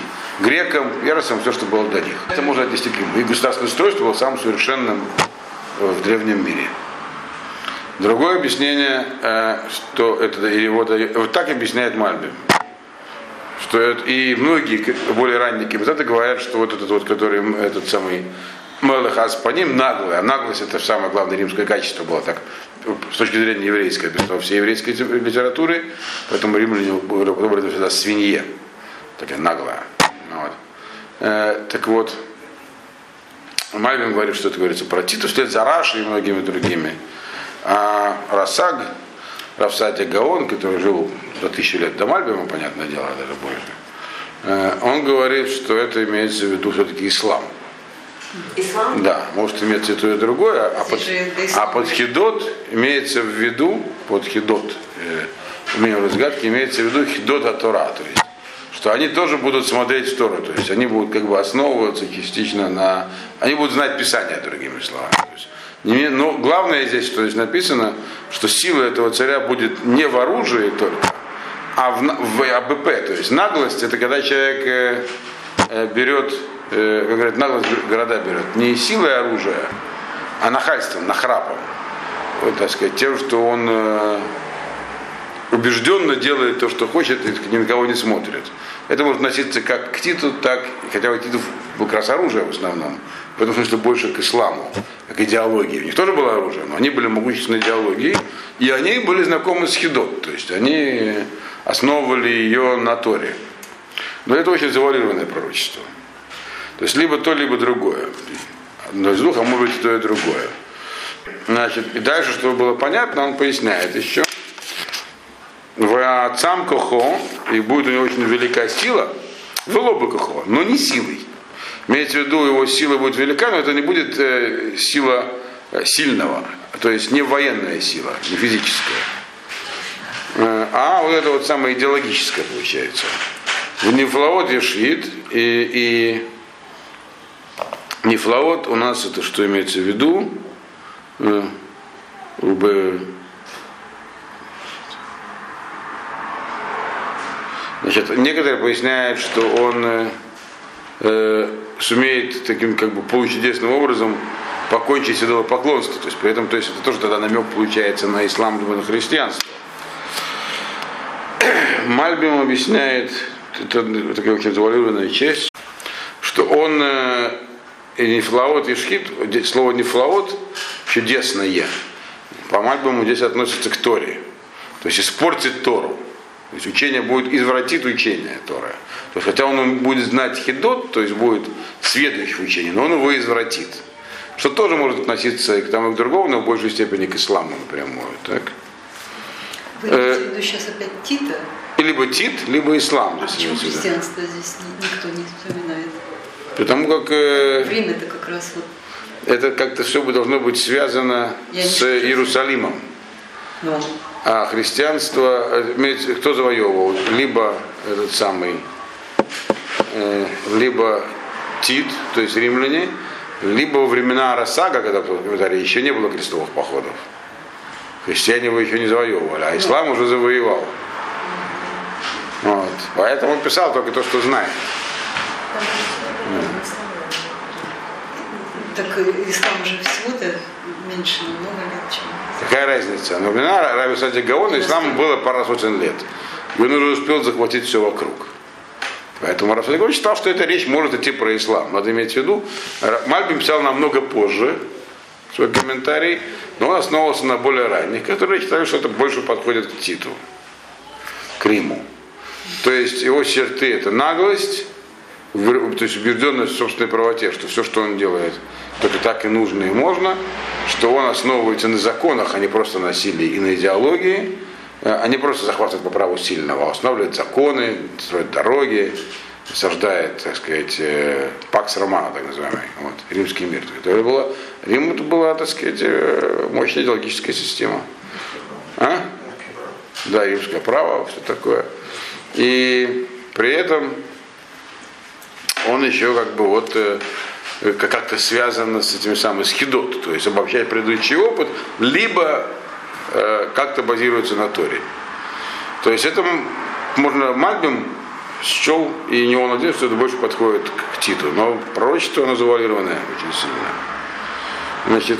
грекам, персам, все, что было до них. Это можно отнести к ним. И государственное устройство было самым совершенным э, в древнем мире. Другое объяснение, э, что это и вот, вот так объясняет Мальби. Что это, и многие более ранние комментаторы говорят, что вот этот вот, который этот самый Мелех Аспаним наглый, а наглость это самое главное римское качество было так с точки зрения еврейской, то есть во всей еврейской литературе, поэтому римляне выбрали всегда свинье, такая наглая. Вот. Э, так вот, Мальвин говорит, что это говорится про Титу, вслед за Рашей и многими другими. А Расаг, Равсати Гаон, который жил за тысячу лет до Мальбима, понятное дело, даже больше, э, он говорит, что это имеется в виду все-таки ислам. Ислам? Да, может иметься то, и другое, а под, а под хидот имеется в виду, под хидот, э, у меня в разгадке имеется в виду хидот от Тора, то есть, что они тоже будут смотреть в Тору, то есть они будут как бы основываться частично на, они будут знать Писание, другими словами. То есть, но главное здесь, что здесь написано, что сила этого царя будет не в оружии только, а в, в АБП, то есть наглость, это когда человек э, э, берет, э, как говорят, наглость города берет, не силой оружия, а нахальством, нахрапом. Вот, так сказать, тем, что он э, убежденно делает то, что хочет, и ни на кого не смотрит. Это может относиться как к Титу, так, хотя у Титов был как раз оружие в основном, в этом смысле больше к исламу, к идеологии. У них тоже было оружие, но они были могущественной идеологией, и они были знакомы с Хидот, то есть они основывали ее на Торе. Но это очень завуалированное пророчество. То есть либо то, либо другое. Одно из двух, а может быть и то, и другое. Значит, и дальше, чтобы было понятно, он поясняет еще. В отцам кохо, и будет у него очень велика сила, было бы кохо, но не силой. Имеется в виду, его сила будет велика, но это не будет э, сила э, сильного, то есть не военная сила, не физическая. Э, а вот это вот самое идеологическое получается. В Нефлаот Ешит и, и Нефлаот у нас это что имеется в виду? Э, Значит, некоторые поясняют, что он э, сумеет таким как бы получудесным образом покончить с идолопоклонством. То есть при этом то есть это тоже тогда намек получается на ислам либо на христианство. [CLEARS THROAT] Мальбим объясняет, это такая очень завуалированная часть, что он э, нефлаот и шхит, слово нефлаот чудесное. По Мальбиму здесь относится к Торе. То есть испортит Тору. То есть учение будет извратит учение Торы. То есть хотя он будет знать хидот, то есть будет сведущий в учении, но он его извратит. Что тоже может относиться и к тому, и к другому, но в большей степени к исламу напрямую. Так? Вы Э, имеете в виду сейчас опять Тита? Либо тит, либо ислам. А почему христианство здесь ни- никто не вспоминает? Потому как э, Время-то как раз вот. это как-то все бы должно быть связано Я с. Иерусалимом. Ну, А христианство, кто завоевывал? Либо этот самый, э, либо Тит, то есть римляне, либо во времена Арасага, когда в комментарии еще не было крестовых походов. Христиане его еще не завоевывали, а ислам уже завоевал. Вот. Поэтому он писал только то, что знает. Так ислам уже всего-то меньше намного лет, чем... Какая разница? Но времена Раби Сади Гаона исламу было пара сотен лет. Он уже успел захватить все вокруг. Поэтому Раф Гаон считал, что эта речь может идти про ислам. Надо иметь в виду, Мальбим писал намного позже свой комментарий, но он основывался на более ранних, которые считали, что это больше подходит к Титу, к Риму. То есть его черты это наглость, то есть убежденность в собственной правоте, что все, что он делает, только так и нужно и можно, что он основывается на законах, а не просто на силе и на идеологии, они просто захватывают по праву сильного, устанавливают законы, строят дороги, осаждает, так сказать, э, Пакс Романа, так называемый, вот, римский мир. Это было, Рим это была, так сказать, э, мощная идеологическая система. А? Да, римское право, все такое. И при этом он еще как бы вот э, как-то связан с этим самым схидот, то есть обобщает предыдущий опыт, либо э, как-то базируется на Торе. То есть это можно Мальбим счел, и не он один, что это больше подходит к Титу. Но пророчество оно завуалированное очень сильно. Значит,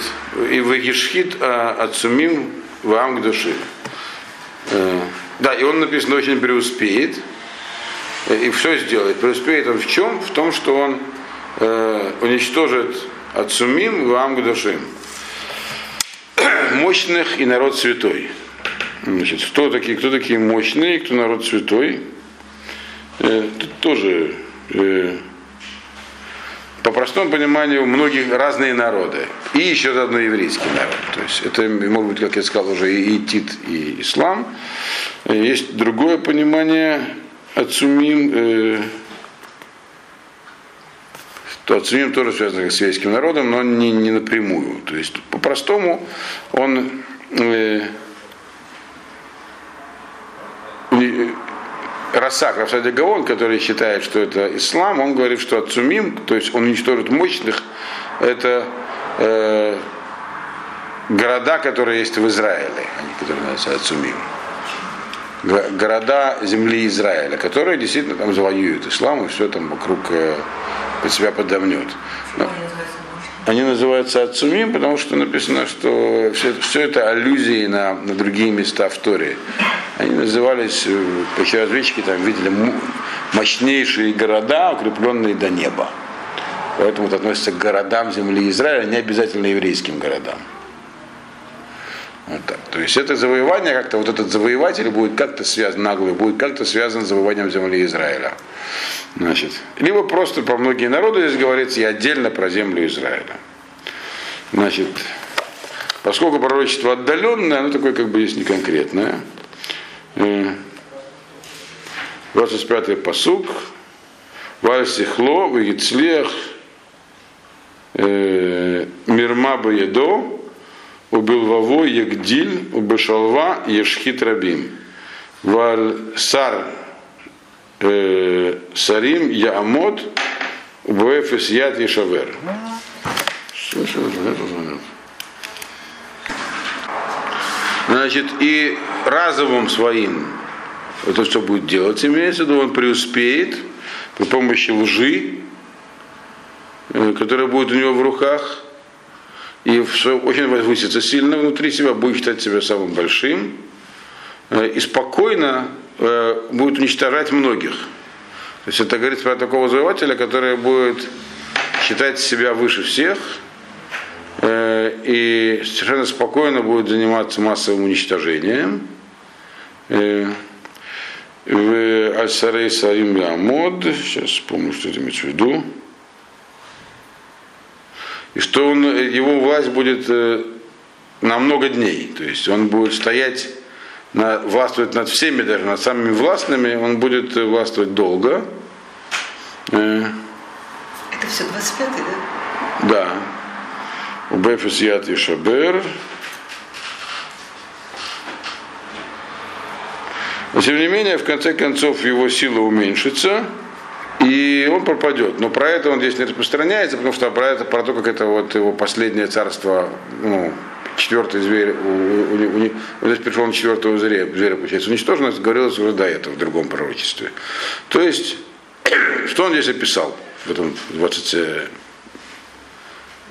и в Егишхит отсумим в Амгдуши. Да, и он написано очень преуспеет. И все сделает. Преуспеет он в чем? В том, что он э, уничтожит отсумим в Амгдушим. Мощных и народ святой. Значит, кто такие, кто такие мощные, кто народ святой? Э, тут тоже э, по простому пониманию многие разные народы. И еще заодно еврейский народ. То есть это, может быть, как я сказал, уже и Тит, и ислам. Есть другое понимание Ацумим, э, то Ацумим тоже связан с еврейским народом, но не, не напрямую. То есть по-простому он э, Расак Рафсади Гаон, который считает, что это ислам, он говорит, что Ацумим, то есть он уничтожит мощных, это э, города, которые есть в Израиле, они, которые называются Ацумим. Города земли Израиля, которые действительно там завоюют ислам и все там вокруг э, под себя подомнет. Но, они называются Ацумим, потому что написано, что все, все это аллюзии на, на другие места в Торе. Они назывались, разведчики там видели мощнейшие города, укрепленные до неба. Поэтому это относится к городам земли Израиля, не обязательно еврейским городам. Вот так. То есть это завоевание, как-то вот этот завоеватель будет как-то связан, наглый, будет как-то связан с завоеванием земли Израиля. Значит, либо просто про многие народы здесь говорится и отдельно про землю Израиля. Значит, поскольку пророчество отдаленное, оно такое как бы есть неконкретное. 25-й посук. Вальсихло, Вегицлех, э, Мирма Баедо, убил Ваво, Егдиль, Убешалва, Ешхит Рабим. Валь Сар э, Сарим Яамот, Буэфес Яд Ешавер. Слышал, это Значит, и разовым своим это что будет делать, имеется в виду, он преуспеет при помощи лжи, э, которая будет у него в руках, и очень возвысится сильно внутри себя, будет считать себя самым большим, э, и спокойно э, будет уничтожать многих. То есть это говорит про такого завоевателя, который будет считать себя выше всех, э, и совершенно спокойно будет заниматься массовым уничтожением. В Аль-Сарей Сарим Амод, сейчас вспомню, что это имеется в виду и что он, его власть будет э, на много дней. То есть он будет стоять, на, властвовать над всеми, даже над самыми властными, он будет э, властвовать долго. Э, Это все 25-й, да? Да. Убефис Яд и Шабер. Но тем не менее, в конце концов, его сила уменьшится и он пропадет. Но про это он здесь не распространяется, потому что про это, про то, как это вот его последнее царство, ну, четвертый зверь, у, у, у, у, вот здесь пришел на четвертого зверя, зверя получается, уничтожен, говорилось уже до этого в другом пророчестве. То есть, [COUGHS] что он здесь описал в этом 20,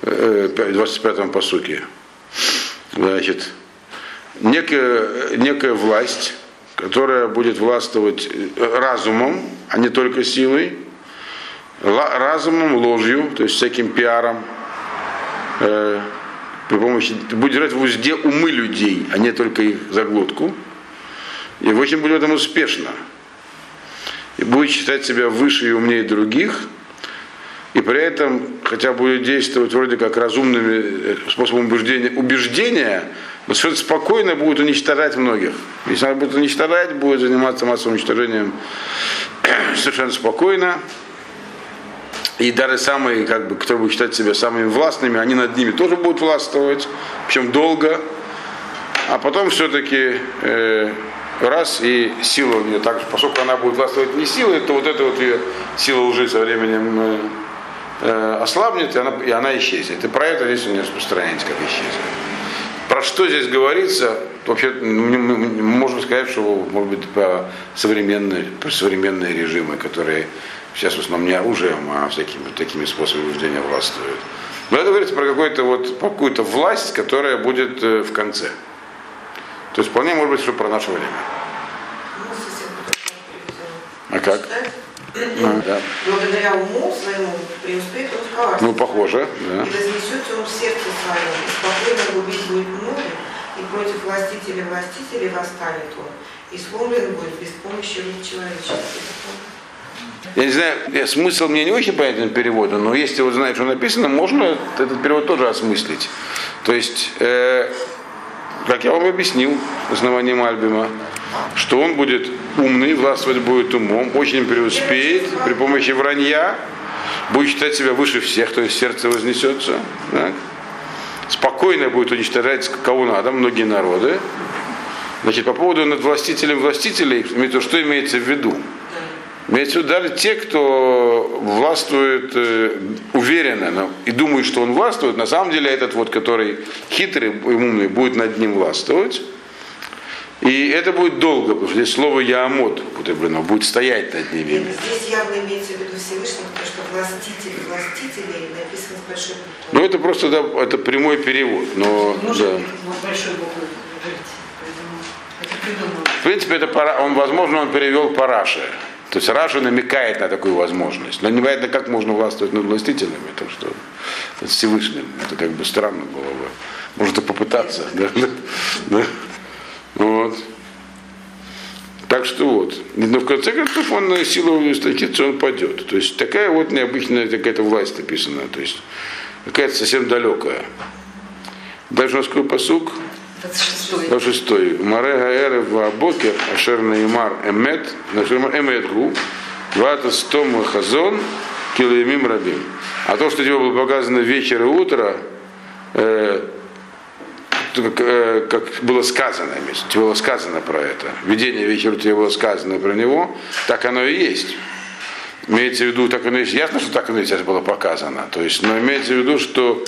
25-м посуке? Значит, некая, некая власть, которая будет властвовать разумом, а не только силой, разумом, ложью, то есть всяким пиаром, э, при помощи, будет держать в узде умы людей, а не только их заглотку. И очень будет в этом успешно. И будет считать себя выше и умнее других, и при этом, хотя будет действовать вроде как разумными э, способом убеждения, убеждения но совершенно спокойно будет уничтожать многих. Если она будет уничтожать, будет заниматься массовым уничтожением [CLEARS THROAT] совершенно спокойно. И даже самые, как бы, кто будет считать себя самыми властными, они над ними тоже будут властвовать, причем долго. А потом все-таки э, раз и сила у нее так, поскольку она будет властвовать не силой, то вот эта вот ее сила уже со временем э, э, ослабнет, и она, и она исчезнет. И про это здесь у нее распространяется, как исчезнет. Про что здесь говорится, вообще можно сказать, что может быть про современные, про современные режимы, которые сейчас в основном не оружием, а всякими такими способами вождения властвуют. Но это говорится про какую-то вот, какую-то власть, которая будет э, в конце. То есть вполне может быть, что про наше время. А как? Да. Благодаря уму своему преуспеет он в коварстве. Ну, похоже, да. И разнесется он в сердце своем, и спокойно губить будет много, и против властителя властителей восстанет он, и сломлен будет без помощи рук человеческих. Я не знаю, смысл мне не очень понятен перевода, но если вот знаешь, что написано, можно этот перевод тоже осмыслить. То есть, э, как я вам объяснил, основанием Альбима, что он будет умный, властвовать будет умом, очень преуспеет при помощи вранья, будет считать себя выше всех, то есть сердце вознесется. Так? Спокойно будет уничтожать кого надо, многие народы. Значит, по поводу над властителем властителей, что имеется в виду? Имеется в виду даже те, кто властвует э, уверенно но, и думает, что он властвует, на самом деле этот вот, который хитрый и умный, будет над ним властвовать. И это будет долго, потому что здесь слово Яамот употреблено, будет стоять над ними. Здесь явно имеется в виду Всевышний, потому что властитель, властителей написано с большой буквы. Ну это просто да, это прямой перевод. Но, Можно да. большой буквы. В принципе, это пара, он, возможно, он перевел по Раше. То есть Раша намекает на такую возможность. Но непонятно, как можно властвовать над властителями, так что над Всевышним. Это как бы странно было бы. Может попытаться. Да? [LAUGHS] Да? Вот. Так что вот. Но в конце концов он на силу ужесточится, он падет. То есть такая вот необычная какая-то власть написана. То есть какая-то совсем далекая. Дальше у нас какой посук? 26 26. Маре Гаэр Бокер Ашер Неймар Эмет, Нашер Эмет Гу, Вата Стом Хазон, Килоемим Рабим. А то, что тебе было показано вечер и утро, э, э, как было сказано, тебе было сказано про это. Видение вечера тебе было сказано про него, так оно и есть. Имеется в виду, так оно и есть. Ясно, что так оно и сейчас было показано. То есть, но имеется в виду, что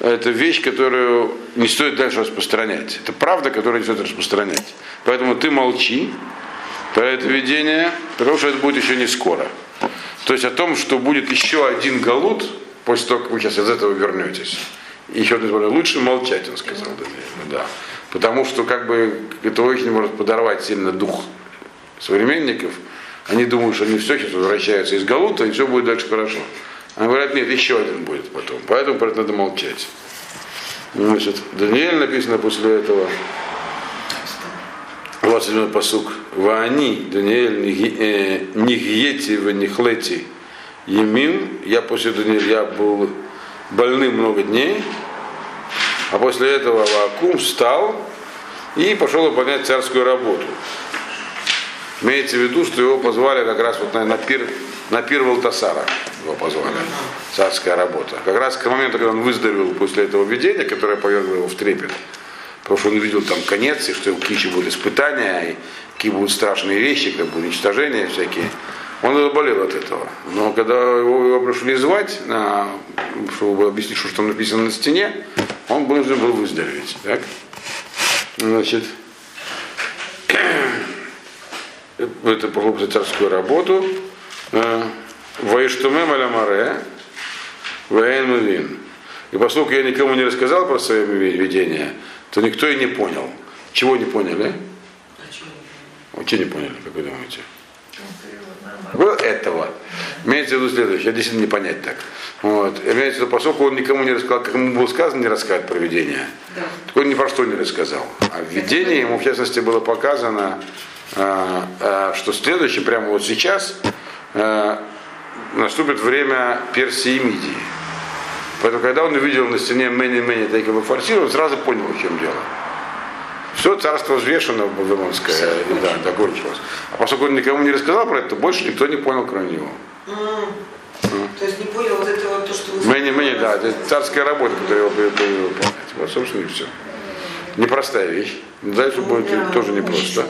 это вещь, которую не стоит дальше распространять. Это правда, которую не стоит распространять. Поэтому ты молчи про это видение, потому что это будет еще не скоро. То есть о том, что будет еще один галут, после того, как вы сейчас из этого вернетесь. Еще один лучше молчать, он сказал. Да. Потому что как бы это очень может подорвать сильно дух современников. Они думают, что они все сейчас возвращаются из Галута, и все будет дальше хорошо. Они говорят, нет, еще один будет потом. Поэтому про это надо молчать. Значит, Даниэль написано после этого. 27 посук. Ваани, Даниэль, нигьети в нихлети емим. Я после Даниэля был больным много дней. А после этого Вакум встал и пошел выполнять царскую работу. Имеется в виду, что его позвали как раз вот на, на пир, на пир Валтасара его позвали. Царская работа. Как раз к моменту, когда он выздоровел после этого видения, которое повергло его в трепет, потому что он увидел там конец, и что какие еще будут испытания, и какие будут страшные вещи, как бы уничтожения всякие. Он заболел от этого. Но когда его, его пришли звать, на, чтобы объяснить, что там написано на стене, он должен был выздороветь. Так? Значит, [CLEARS THROAT] это за царскую работу. Ваиштумем аля Ваен Мувин. И поскольку я никому не рассказал про свое видение, то никто и не понял. Чего не поняли? А чего не поняли, как вы думаете? Вот этого. Имеется в виду следующее, я действительно не понять так. Вот. Имеется в виду, поскольку он никому не рассказал, как ему было сказано, не рассказать про видение, Да. так он ни про что не рассказал. А в видении ему, в частности, было показано, а, а, что следующее, прямо вот сейчас, а, наступит время Персии и Мидии. Поэтому, когда он увидел на стене Мэни Мэни Тайкова квартиру, он сразу понял, в чем дело. Все царство взвешено Вавилонское, и да, закончилось. А поскольку он никому не рассказал про это, то больше никто не понял, кроме него. То есть не понял вот это вот то, что вы Мэни Мэни, да, это царская работа, которую его привели выполнять. Вот, собственно, и все. Непростая вещь. Дальше будет Да, тоже непросто.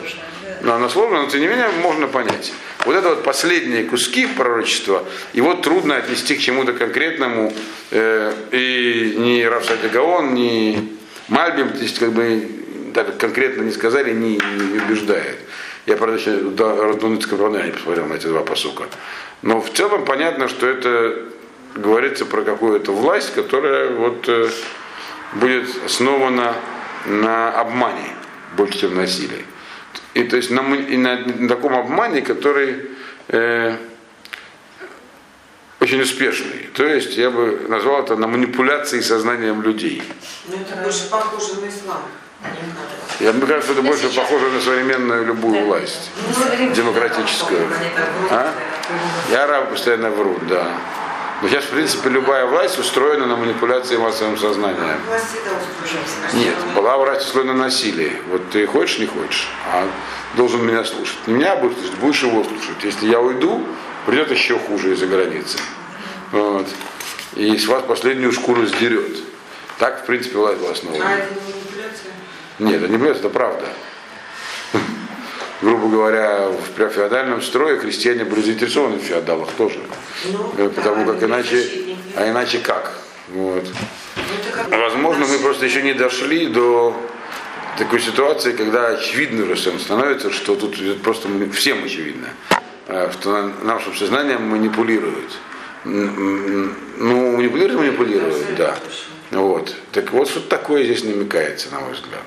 Но она сложная, но тем не менее можно понять. Вот это вот последние куски пророчества, его трудно отнести к чему-то конкретному. э, и ни Рафсади Гаон, ни Мальбим, то есть как бы так конкретно не сказали, не, не убеждает. Я, правда, еще до Радуницкого равна не посмотрел на эти два посука. Но в целом понятно, что это говорится про какую-то власть, которая вот э, будет основана на обмане больше, чем на насилии. И то есть на, и на, на таком обмане, который э, очень успешный. То есть я бы назвал это на манипуляции сознанием людей. Ну, это больше похоже на ислам. мне кажется. Я, мне кажется, это больше похоже на современную любую власть. Демократическую. А? Я арабы постоянно врут, да. Но сейчас, в принципе, любая власть устроена на манипуляции массовым сознанием. Власть всегда устроена. Нет, была власть устроена на насилие. Вот ты хочешь, не хочешь, а должен меня слушать. Не меня будешь слушать, будешь его слушать. Если я уйду, придет еще хуже из-за границы. Вот. И с вас последнюю шкуру сдерет. Так, в принципе, власть была основана. А это не манипуляция? Нет, это не бред, это правда. Грубо говоря, в при феодальном строе крестьяне были заинтересованы в феодалах тоже. Ну, Э, Потому да, как иначе, а иначе как? Вот. Ну, Возможно, мы просто еще не дошли до такой ситуации, когда очевидно уже всем становится, что тут просто всем очевидно, э, что на- нашим сознанием манипулируют. Ну, манипулируют, манипулируют, да. Вот. Так вот, что такое здесь намекается, на мой взгляд.